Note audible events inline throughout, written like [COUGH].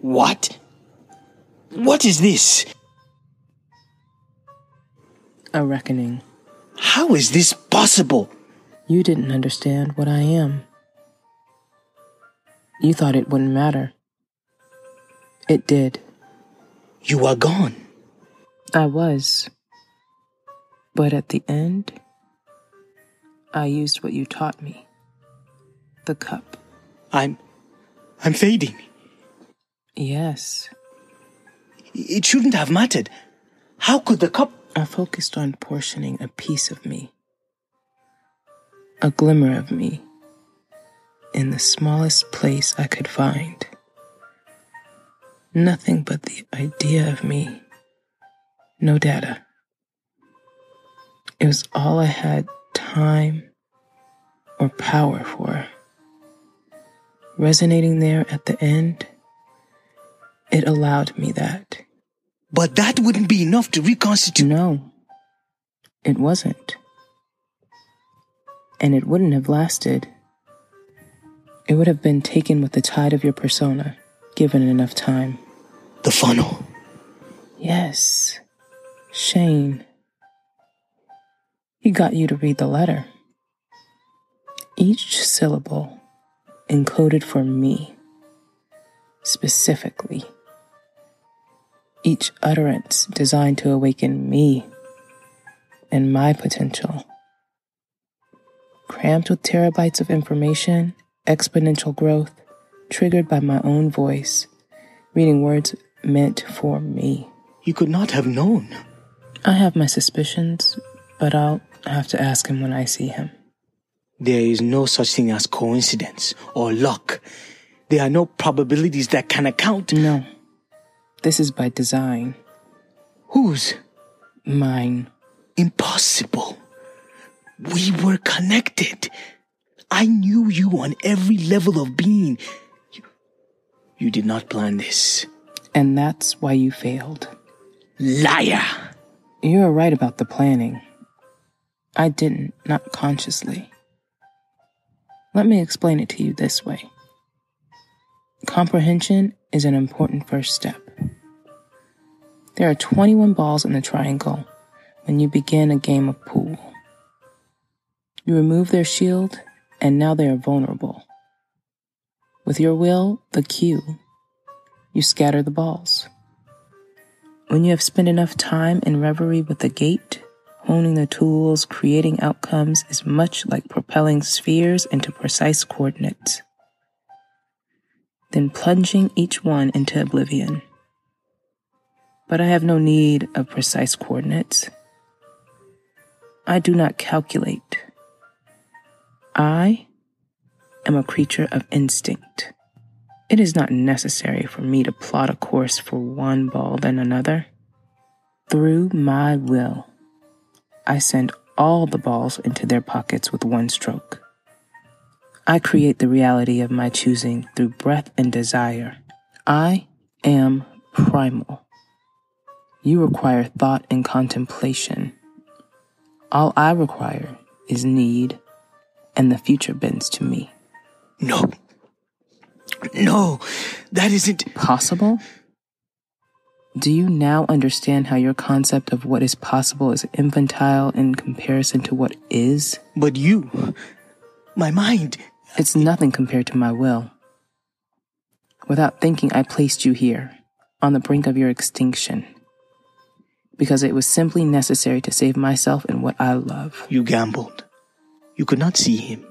What? What is this? A reckoning. How is this possible? You didn't understand what I am. You thought it wouldn't matter. It did. You are gone. I was. But at the end, I used what you taught me the cup. I'm. I'm fading. Yes. It shouldn't have mattered. How could the cup. I focused on portioning a piece of me, a glimmer of me, in the smallest place I could find. Nothing but the idea of me. No data. It was all I had time or power for. Resonating there at the end, it allowed me that. But that wouldn't be enough to reconstitute. No, it wasn't. And it wouldn't have lasted. It would have been taken with the tide of your persona, given enough time. The funnel. Yes, Shane. He got you to read the letter. Each syllable encoded for me, specifically each utterance designed to awaken me and my potential. Crammed with terabytes of information, exponential growth, triggered by my own voice, reading words meant for me. You could not have known. I have my suspicions, but I'll have to ask him when I see him. There is no such thing as coincidence or luck. There are no probabilities that can account. No. This is by design. Whose? Mine. Impossible. We were connected. I knew you on every level of being. You, you did not plan this. And that's why you failed. Liar! You're right about the planning. I didn't, not consciously. Let me explain it to you this way. Comprehension is an important first step. There are 21 balls in the triangle when you begin a game of pool. You remove their shield, and now they are vulnerable. With your will, the cue, you scatter the balls. When you have spent enough time in reverie with the gate, honing the tools, creating outcomes is much like propelling spheres into precise coordinates, then plunging each one into oblivion but I have no need of precise coordinates. I do not calculate. I am a creature of instinct. It is not necessary for me to plot a course for one ball than another. Through my will, I send all the balls into their pockets with one stroke. I create the reality of my choosing through breath and desire. I am primal. You require thought and contemplation. All I require is need, and the future bends to me. No. No, that isn't possible. Do you now understand how your concept of what is possible is infantile in comparison to what is? But you, my mind. It's nothing compared to my will. Without thinking, I placed you here, on the brink of your extinction because it was simply necessary to save myself and what I love. You gambled. You could not see him.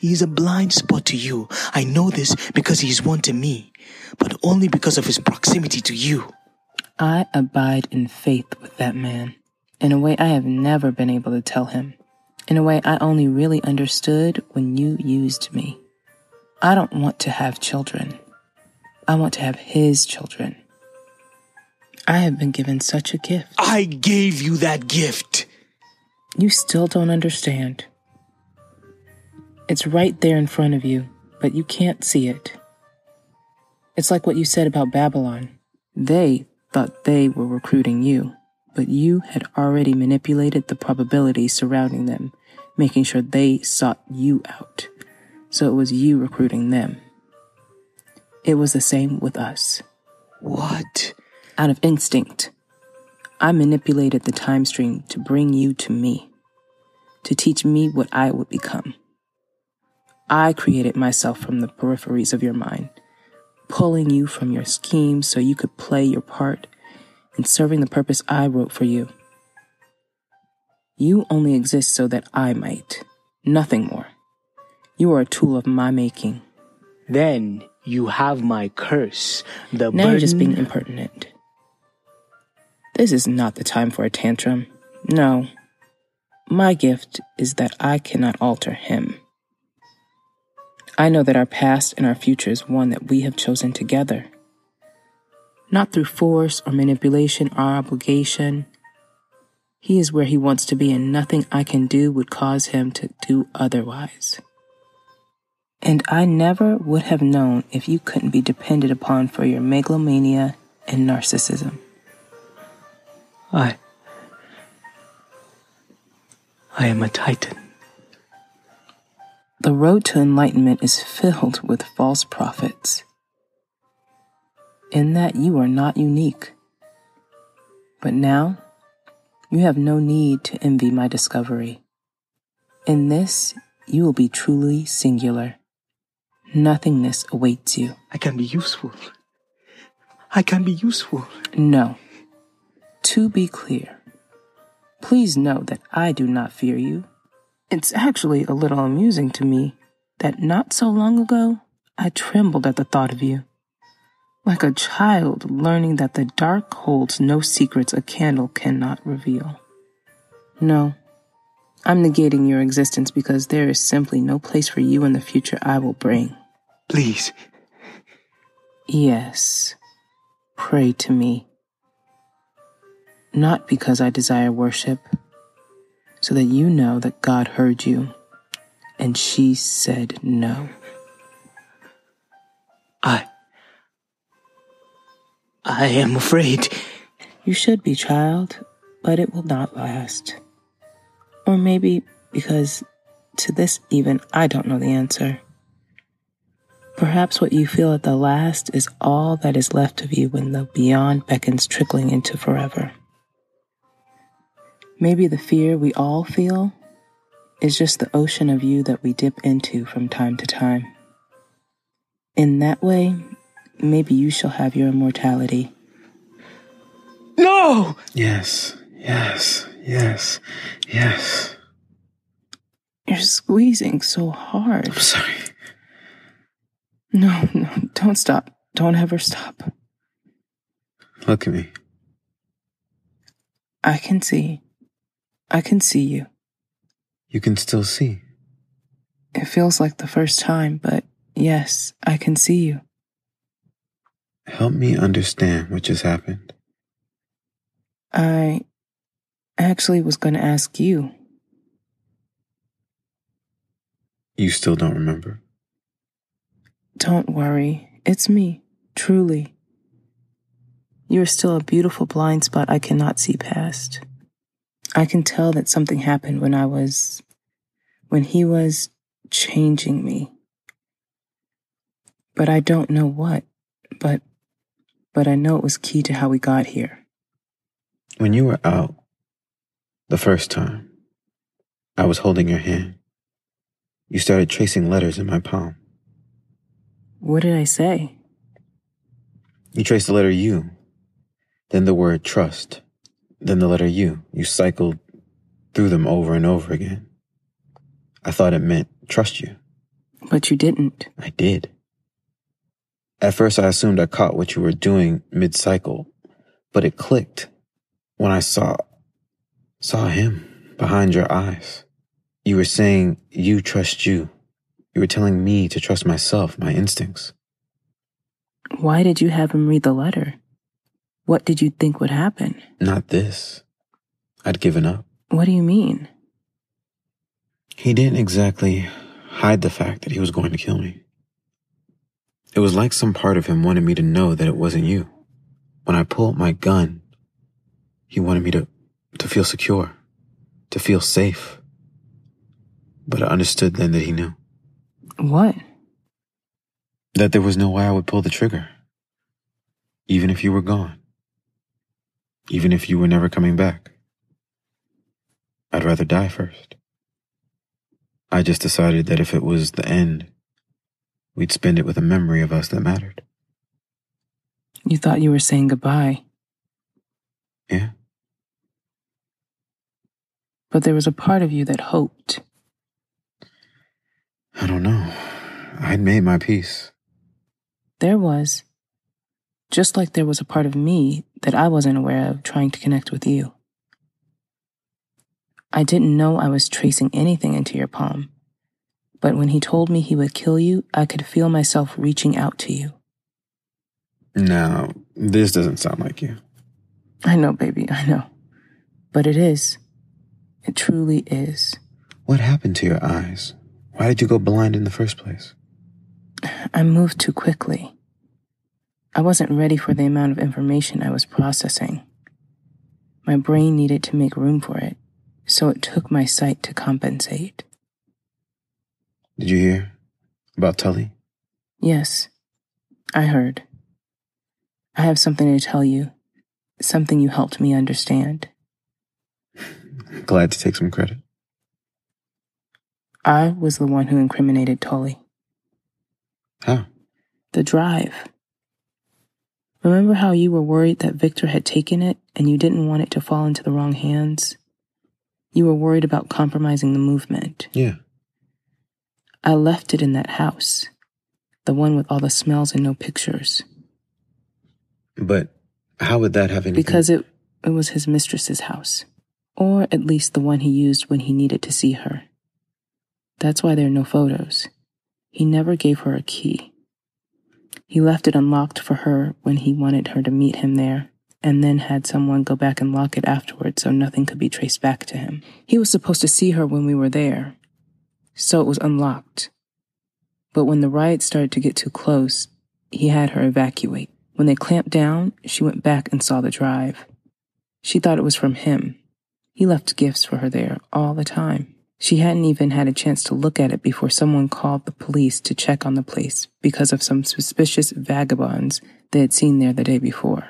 He is a blind spot to you. I know this because he is one to me, but only because of his proximity to you. I abide in faith with that man in a way I have never been able to tell him, in a way I only really understood when you used me. I don't want to have children. I want to have his children. I have been given such a gift. I gave you that gift. You still don't understand. It's right there in front of you, but you can't see it. It's like what you said about Babylon. They thought they were recruiting you, but you had already manipulated the probabilities surrounding them, making sure they sought you out. So it was you recruiting them. It was the same with us. What? Out of instinct, I manipulated the time stream to bring you to me, to teach me what I would become. I created myself from the peripheries of your mind, pulling you from your schemes so you could play your part in serving the purpose I wrote for you. You only exist so that I might, nothing more. You are a tool of my making. Then you have my curse. The Now you're just being impertinent. This is not the time for a tantrum. No. My gift is that I cannot alter him. I know that our past and our future is one that we have chosen together. Not through force or manipulation or obligation. He is where he wants to be, and nothing I can do would cause him to do otherwise. And I never would have known if you couldn't be depended upon for your megalomania and narcissism. I. I am a titan. The road to enlightenment is filled with false prophets. In that you are not unique. But now, you have no need to envy my discovery. In this, you will be truly singular. Nothingness awaits you. I can be useful. I can be useful. No. To be clear, please know that I do not fear you. It's actually a little amusing to me that not so long ago I trembled at the thought of you. Like a child learning that the dark holds no secrets a candle cannot reveal. No, I'm negating your existence because there is simply no place for you in the future I will bring. Please. Yes, pray to me. Not because I desire worship, so that you know that God heard you, and she said no. I. I am afraid. You should be, child, but it will not last. Or maybe because to this even I don't know the answer. Perhaps what you feel at the last is all that is left of you when the beyond beckons trickling into forever. Maybe the fear we all feel is just the ocean of you that we dip into from time to time. In that way, maybe you shall have your immortality. No! Yes, yes, yes, yes. You're squeezing so hard. I'm sorry. No, no, don't stop. Don't ever stop. Look at me. I can see. I can see you. You can still see. It feels like the first time, but yes, I can see you. Help me understand what just happened. I actually was going to ask you. You still don't remember. Don't worry. It's me, truly. You are still a beautiful blind spot I cannot see past. I can tell that something happened when I was, when he was changing me. But I don't know what, but, but I know it was key to how we got here. When you were out the first time, I was holding your hand. You started tracing letters in my palm. What did I say? You traced the letter U, then the word trust, then the letter U. You cycled through them over and over again. I thought it meant trust you. But you didn't. I did. At first, I assumed I caught what you were doing mid cycle, but it clicked when I saw, saw him behind your eyes. You were saying you trust you. You were telling me to trust myself, my instincts. Why did you have him read the letter? What did you think would happen? Not this. I'd given up. What do you mean? He didn't exactly hide the fact that he was going to kill me. It was like some part of him wanted me to know that it wasn't you. When I pulled my gun, he wanted me to, to feel secure, to feel safe. But I understood then that he knew What? that there was no way I would pull the trigger. even if you were gone, even if you were never coming back. I'd rather die first. I just decided that if it was the end, we'd spend it with a memory of us that mattered. You thought you were saying goodbye. Yeah. But there was a part of you that hoped. I don't know. I'd made my peace. There was. Just like there was a part of me that I wasn't aware of trying to connect with you. I didn't know I was tracing anything into your palm. But when he told me he would kill you, I could feel myself reaching out to you. Now, this doesn't sound like you. I know, baby, I know. But it is. It truly is. What happened to your eyes? Why did you go blind in the first place? I moved too quickly. I wasn't ready for the amount of information I was processing. My brain needed to make room for it, so it took my sight to compensate. Did you hear about Tully? Yes, I heard. I have something to tell you, something you helped me understand. Glad to take some credit. I was the one who incriminated Tully. How? The drive. Remember how you were worried that Victor had taken it and you didn't want it to fall into the wrong hands? You were worried about compromising the movement. Yeah. I left it in that house, the one with all the smells and no pictures. But how would that have anything? Because it, it was his mistress's house, or at least the one he used when he needed to see her. That's why there are no photos. He never gave her a key. He left it unlocked for her when he wanted her to meet him there, and then had someone go back and lock it afterwards so nothing could be traced back to him. He was supposed to see her when we were there, so it was unlocked. But when the riot started to get too close, he had her evacuate. When they clamped down, she went back and saw the drive. She thought it was from him. He left gifts for her there all the time. She hadn't even had a chance to look at it before someone called the police to check on the place because of some suspicious vagabonds they had seen there the day before.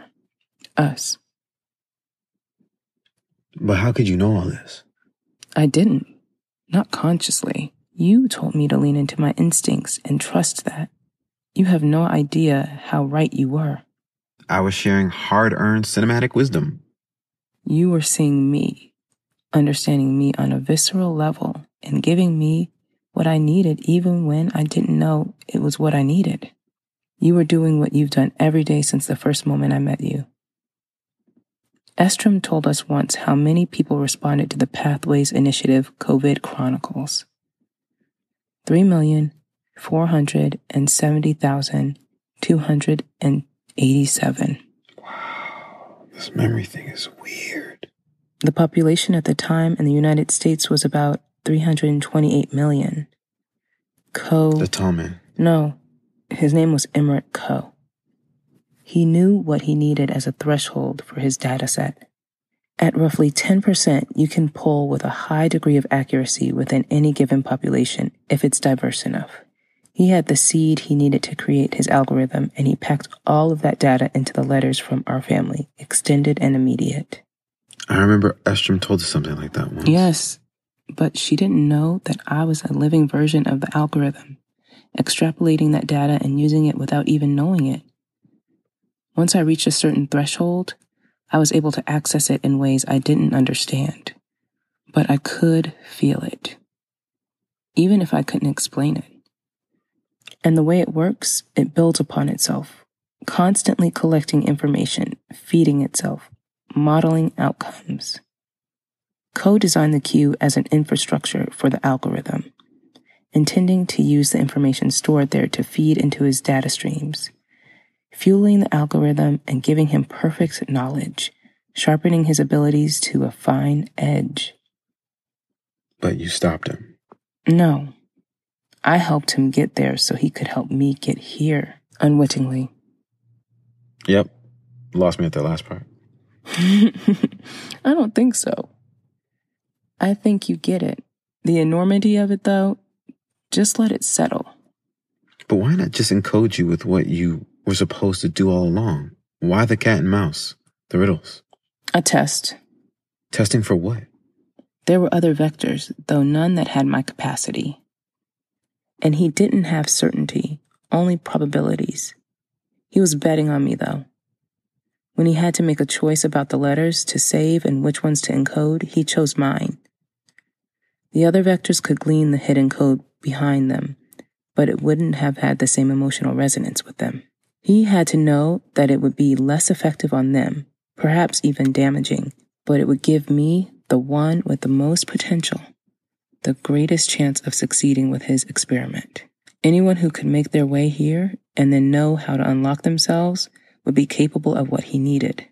Us. But how could you know all this? I didn't. Not consciously. You told me to lean into my instincts and trust that. You have no idea how right you were. I was sharing hard earned cinematic wisdom. You were seeing me, understanding me on a visceral level, and giving me what I needed even when I didn't know it was what I needed. You were doing what you've done every day since the first moment I met you. Estrom told us once how many people responded to the Pathways Initiative COVID Chronicles. 3,470,287. Wow, this memory thing is weird. The population at the time in the United States was about 328 million. Coe. The tall man. No, his name was Emmerich Coe. He knew what he needed as a threshold for his data set. At roughly 10%, you can pull with a high degree of accuracy within any given population if it's diverse enough. He had the seed he needed to create his algorithm, and he packed all of that data into the letters from our family, extended and immediate. I remember Estrom told us something like that once. Yes, but she didn't know that I was a living version of the algorithm, extrapolating that data and using it without even knowing it. Once I reached a certain threshold, I was able to access it in ways I didn't understand, but I could feel it, even if I couldn't explain it. And the way it works, it builds upon itself, constantly collecting information, feeding itself, modeling outcomes. Coe designed the queue as an infrastructure for the algorithm, intending to use the information stored there to feed into his data streams fueling the algorithm and giving him perfect knowledge, sharpening his abilities to a fine edge. But you stopped him. No. I helped him get there so he could help me get here unwittingly. Yep. Lost me at that last part. [LAUGHS] I don't think so. I think you get it. The enormity of it, though, just let it settle. But why not just encode you with what you were supposed to do all along. Why the cat and mouse? The riddles? A test. Testing for what? There were other vectors, though none that had my capacity. And he didn't have certainty, only probabilities. He was betting on me, though. When he had to make a choice about the letters to save and which ones to encode, he chose mine. The other vectors could glean the hidden code behind them, but it wouldn't have had the same emotional resonance with them. He had to know that it would be less effective on them, perhaps even damaging, but it would give me, the one with the most potential, the greatest chance of succeeding with his experiment. Anyone who could make their way here and then know how to unlock themselves would be capable of what he needed.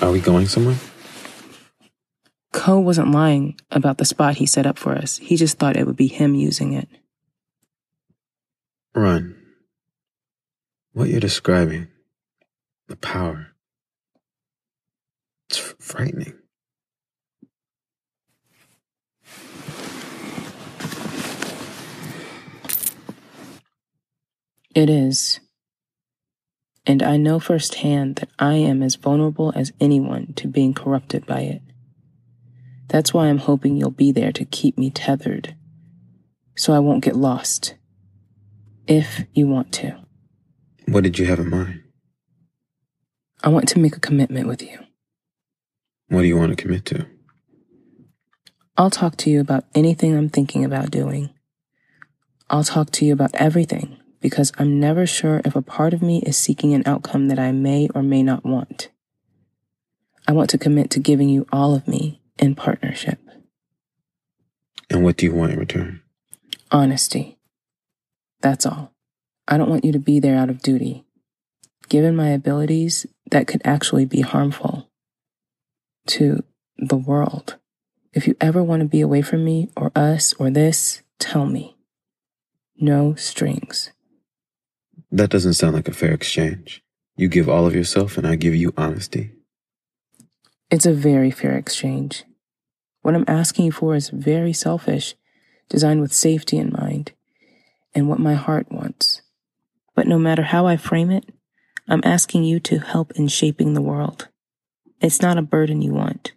Are we going somewhere? Coe wasn't lying about the spot he set up for us. He just thought it would be him using it. Run. What you're describing, the power, it's frightening. It is. And I know firsthand that I am as vulnerable as anyone to being corrupted by it. That's why I'm hoping you'll be there to keep me tethered, so I won't get lost. If you want to. What did you have in mind? I want to make a commitment with you. What do you want to commit to? I'll talk to you about anything I'm thinking about doing. I'll talk to you about everything because I'm never sure if a part of me is seeking an outcome that I may or may not want. I want to commit to giving you all of me in partnership. And what do you want in return? Honesty. That's all. I don't want you to be there out of duty. Given my abilities, that could actually be harmful to the world. If you ever want to be away from me or us or this, tell me. No strings. That doesn't sound like a fair exchange. You give all of yourself and I give you honesty. It's a very fair exchange. What I'm asking you for is very selfish, designed with safety in mind and what my heart wants. But no matter how I frame it, I'm asking you to help in shaping the world. It's not a burden you want.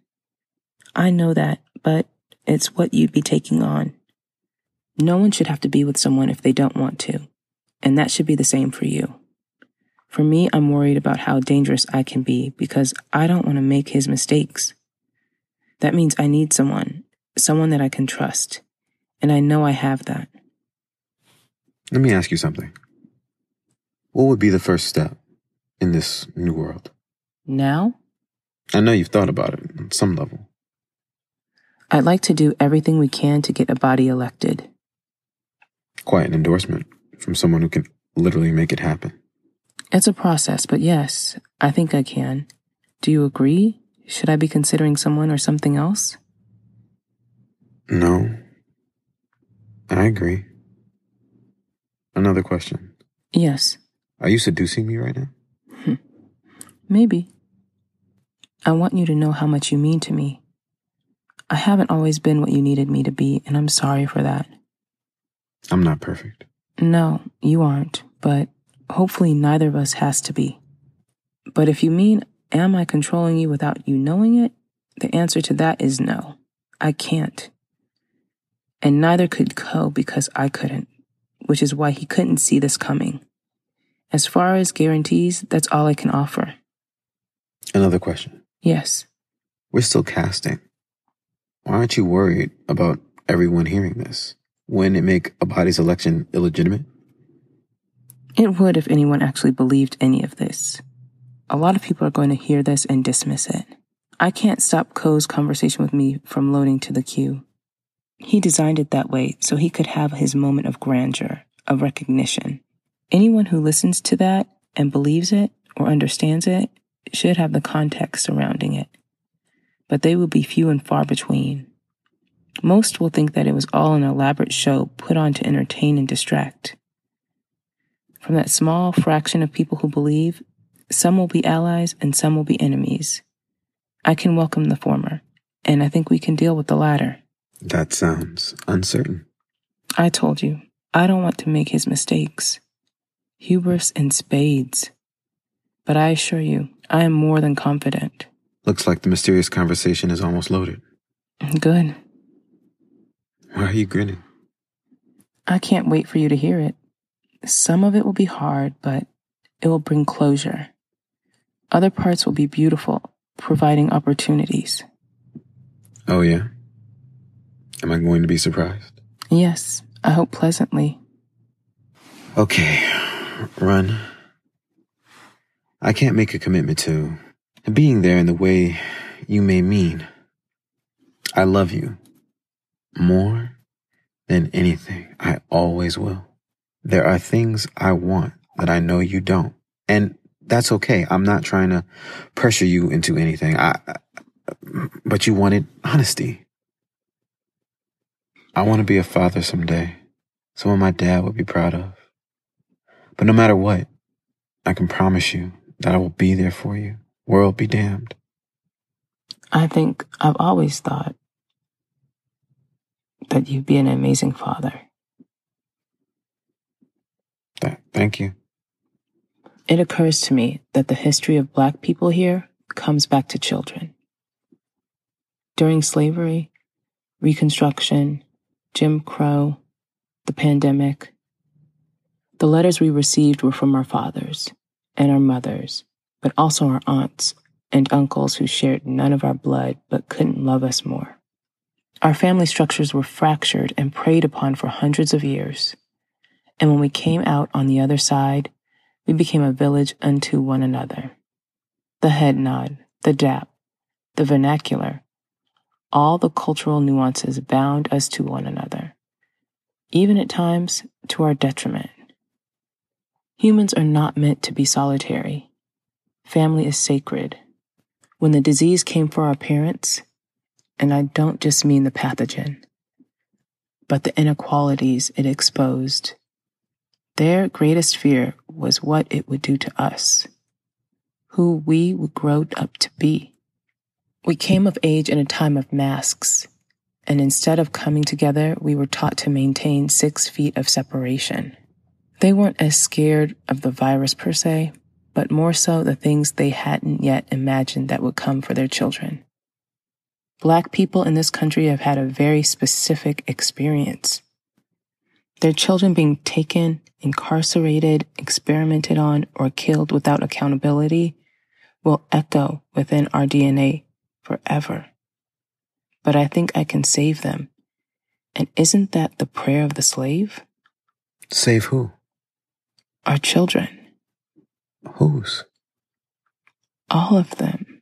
I know that, but it's what you'd be taking on. No one should have to be with someone if they don't want to, and that should be the same for you. For me, I'm worried about how dangerous I can be because I don't want to make his mistakes. That means I need someone, someone that I can trust, and I know I have that. Let me ask you something. What would be the first step in this new world? Now, I know you've thought about it on some level. I'd like to do everything we can to get a body elected. Quite an endorsement from someone who can literally make it happen. It's a process, but yes, I think I can. Do you agree? Should I be considering someone or something else? No. I agree. Another question. Yes, Are you seducing me right now? Hmm. maybe. I want you to know how much you mean to me. I haven't always been what you needed me to be, and I'm sorry for that. I'm not perfect. No, you aren't, but hopefully neither of us has to be. But if you mean, am I controlling you without you knowing it? The answer to that is no. I can't. And neither could Coe because I couldn't, which is why he couldn't see this coming. As far as guarantees, that's all I can offer. Another question. Yes, We're still casting. Why aren't you worried about everyone hearing this? Wouldn't it make a body's election illegitimate? it would if anyone actually believed any of this. A lot of people are going to hear this and dismiss it. I can't stop Coe's conversation with me from loading to the queue. He designed it that way so he could have his moment of grandeur, of recognition. Anyone who listens to that and believes it or understands it should have the context surrounding it. But they will be few and far between. Most will think that it was all an elaborate show put on to entertain and distract. From that small fraction of people who believe, some will be allies and some will be enemies. I can welcome the former, and I think we can deal with the latter. That sounds uncertain. I told you, I don't want to make his mistakes. Hubris and spades. But I assure you, I am more than confident. Looks like the mysterious conversation is almost loaded. Good. Why are you grinning? I can't wait for you to hear it. Some of it will be hard, but it will bring closure. Other parts will be beautiful, providing opportunities. Oh, yeah? Am I going to be surprised? Yes, I hope pleasantly. Okay, run. I can't make a commitment to being there in the way you may mean. I love you more than anything. I always will. There are things I want that I know you don't. And that's okay. I'm not trying to pressure you into anything. I, but you wanted honesty. I want to be a father someday, someone my dad would be proud of. But no matter what, I can promise you that I will be there for you. World be damned. I think I've always thought that you'd be an amazing father. Th- thank you. It occurs to me that the history of Black people here comes back to children. During slavery, Reconstruction, Jim Crow, the pandemic, the letters we received were from our fathers and our mothers, but also our aunts and uncles who shared none of our blood but couldn't love us more. Our family structures were fractured and preyed upon for hundreds of years. And when we came out on the other side, we became a village unto one another. The head nod, the dap, the vernacular, all the cultural nuances bound us to one another, even at times to our detriment. Humans are not meant to be solitary. Family is sacred. When the disease came for our parents, and I don't just mean the pathogen, but the inequalities it exposed, their greatest fear was what it would do to us, who we would grow up to be. We came of age in a time of masks, and instead of coming together, we were taught to maintain six feet of separation. They weren't as scared of the virus per se, but more so the things they hadn't yet imagined that would come for their children. Black people in this country have had a very specific experience. Their children being taken, incarcerated, experimented on, or killed without accountability will echo within our DNA forever. But I think I can save them. And isn't that the prayer of the slave? Save who? Our children. Whose? All of them.